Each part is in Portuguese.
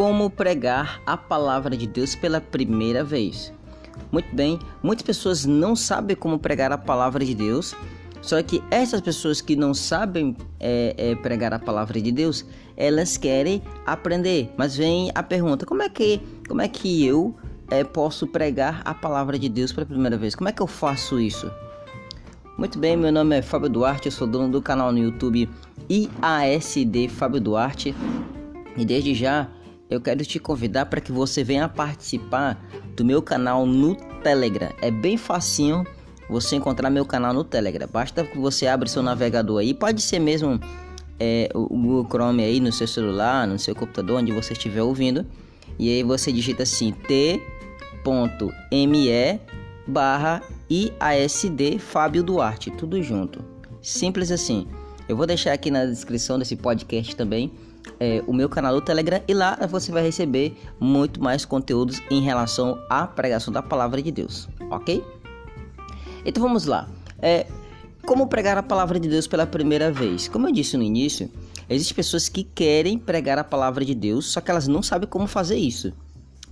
Como pregar a palavra de Deus pela primeira vez? Muito bem, muitas pessoas não sabem como pregar a palavra de Deus. Só que essas pessoas que não sabem é, é, pregar a palavra de Deus, elas querem aprender. Mas vem a pergunta: como é que, como é que eu é, posso pregar a palavra de Deus pela primeira vez? Como é que eu faço isso? Muito bem, meu nome é Fábio Duarte, eu sou dono do canal no YouTube IASD Fábio Duarte. E desde já eu quero te convidar para que você venha participar do meu canal no Telegram. É bem facinho você encontrar meu canal no Telegram. Basta que você abra seu navegador aí, pode ser mesmo é, o Google Chrome aí no seu celular, no seu computador, onde você estiver ouvindo. E aí você digita assim t.me barra IASD Fábio Duarte, tudo junto. Simples assim. Eu vou deixar aqui na descrição desse podcast também é, o meu canal do Telegram e lá você vai receber muito mais conteúdos em relação à pregação da palavra de Deus, ok? Então vamos lá. É, como pregar a palavra de Deus pela primeira vez? Como eu disse no início, existem pessoas que querem pregar a palavra de Deus, só que elas não sabem como fazer isso,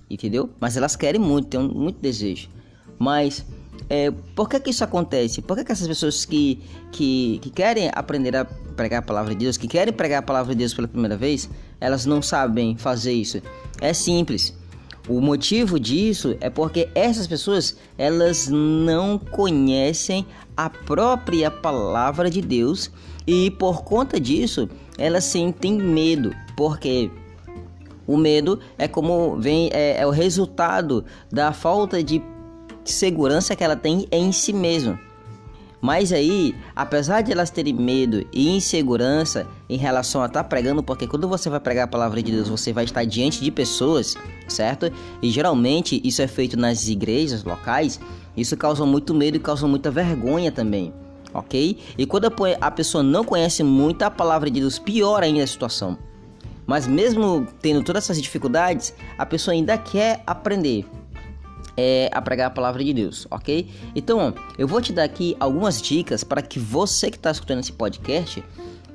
entendeu? Mas elas querem muito, têm muito desejo. Mas é, por que, que isso acontece? Por que, que essas pessoas que, que, que querem aprender a pregar a palavra de Deus, que querem pregar a palavra de Deus pela primeira vez, elas não sabem fazer isso? É simples. O motivo disso é porque essas pessoas elas não conhecem a própria palavra de Deus e por conta disso elas sentem medo, porque o medo é como vem é, é o resultado da falta de segurança que ela tem em si mesma. Mas aí, apesar de elas terem medo e insegurança em relação a estar tá pregando, porque quando você vai pregar a palavra de Deus, você vai estar diante de pessoas, certo? E geralmente isso é feito nas igrejas locais, isso causa muito medo e causa muita vergonha também, ok? E quando a pessoa não conhece muito a palavra de Deus, pior ainda a situação. Mas mesmo tendo todas essas dificuldades, a pessoa ainda quer aprender é, a pregar a palavra de Deus, ok? Então, eu vou te dar aqui algumas dicas para que você que está escutando esse podcast,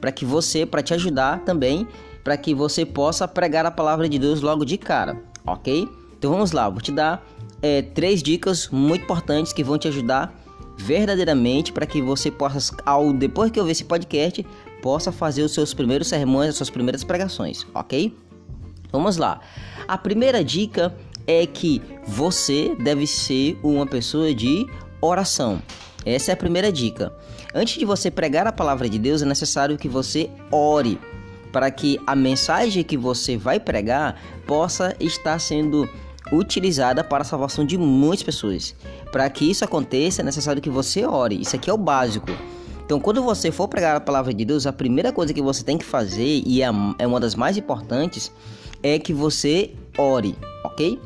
para que você, para te ajudar também, para que você possa pregar a palavra de Deus logo de cara, ok? Então vamos lá, vou te dar é, três dicas muito importantes que vão te ajudar verdadeiramente para que você possa, ao depois que eu ver esse podcast, possa fazer os seus primeiros sermões, as suas primeiras pregações, ok? Vamos lá. A primeira dica é que você deve ser uma pessoa de oração. Essa é a primeira dica. Antes de você pregar a palavra de Deus, é necessário que você ore para que a mensagem que você vai pregar possa estar sendo utilizada para a salvação de muitas pessoas. Para que isso aconteça, é necessário que você ore. Isso aqui é o básico. Então, quando você for pregar a palavra de Deus, a primeira coisa que você tem que fazer, e é, é uma das mais importantes, é que você ore, ok?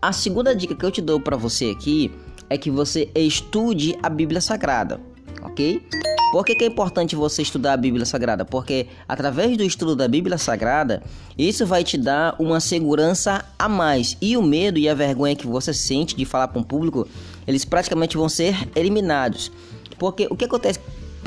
A segunda dica que eu te dou para você aqui é que você estude a Bíblia Sagrada, ok? Por que, que, é importante você estudar a Bíblia Sagrada? Porque através do estudo da Bíblia Sagrada, isso vai te dar uma segurança a mais. E o medo e a vergonha que você sente de falar para um público, eles praticamente vão ser eliminados. Porque o que acontece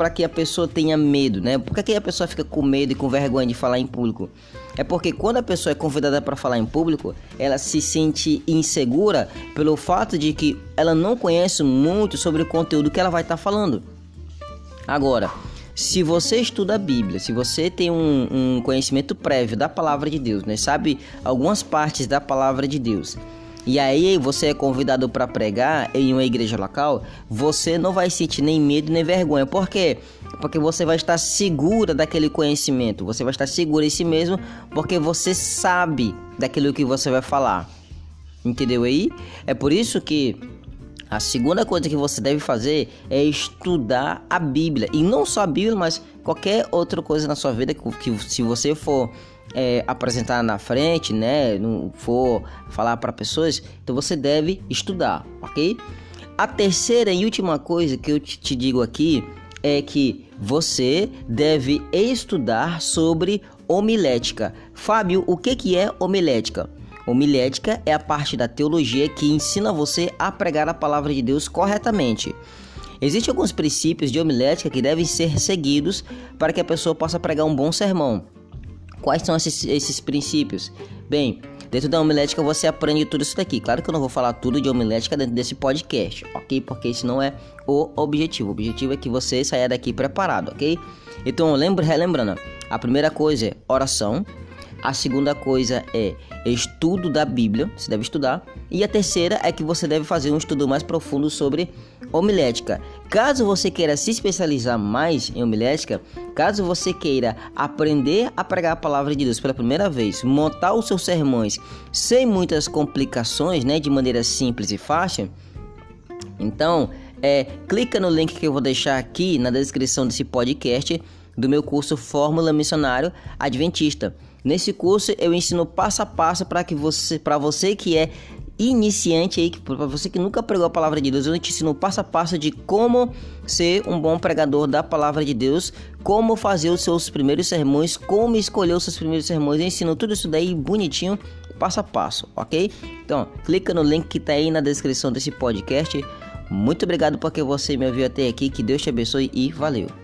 para que a pessoa tenha medo, né? Por que a pessoa fica com medo e com vergonha de falar em público? É porque quando a pessoa é convidada para falar em público, ela se sente insegura pelo fato de que ela não conhece muito sobre o conteúdo que ela vai estar tá falando. Agora, se você estuda a Bíblia, se você tem um, um conhecimento prévio da palavra de Deus, né? sabe algumas partes da palavra de Deus, e aí você é convidado para pregar em uma igreja local, você não vai sentir nem medo nem vergonha. Por quê? Porque você vai estar segura daquele conhecimento, você vai estar segura em si mesmo, porque você sabe daquilo que você vai falar. Entendeu aí? É por isso que a segunda coisa que você deve fazer é estudar a Bíblia. E não só a Bíblia, mas qualquer outra coisa na sua vida que, que se você for é, apresentar na frente, né, não for falar para pessoas, então você deve estudar, ok? A terceira e última coisa que eu te, digo aqui é que você deve estudar sobre homilética. Fábio, o que, que é homilética? Homilética é a parte da teologia que ensina você a pregar a palavra de Deus corretamente. Existem alguns princípios de homilética que devem ser seguidos para que a pessoa possa pregar um bom sermão. Quais são esses, esses princípios? Bem, dentro da homilética você aprende tudo isso daqui. Claro que eu não vou falar tudo de homilética dentro desse podcast, ok? Porque isso não é o objetivo. O objetivo é que você saia daqui preparado, ok? Então, lembra, relembrando, a primeira coisa é oração, a segunda coisa é estudo da Bíblia, você deve estudar. E a terceira é que você deve fazer um estudo mais profundo sobre homilética. Caso você queira se especializar mais em homilética, caso você queira aprender a pregar a palavra de Deus pela primeira vez, montar os seus sermões sem muitas complicações, né, de maneira simples e fácil, então é, clica no link que eu vou deixar aqui na descrição desse podcast do meu curso Fórmula Missionário Adventista. Nesse curso eu ensino passo a passo para que você, para você que é iniciante aí, para você que nunca pregou a palavra de Deus, eu te ensino passo a passo de como ser um bom pregador da palavra de Deus, como fazer os seus primeiros sermões, como escolher os seus primeiros sermões. Eu ensino tudo isso daí bonitinho, passo a passo, ok? Então, clica no link que está aí na descrição desse podcast. Muito obrigado porque você me ouviu até aqui. Que Deus te abençoe e valeu.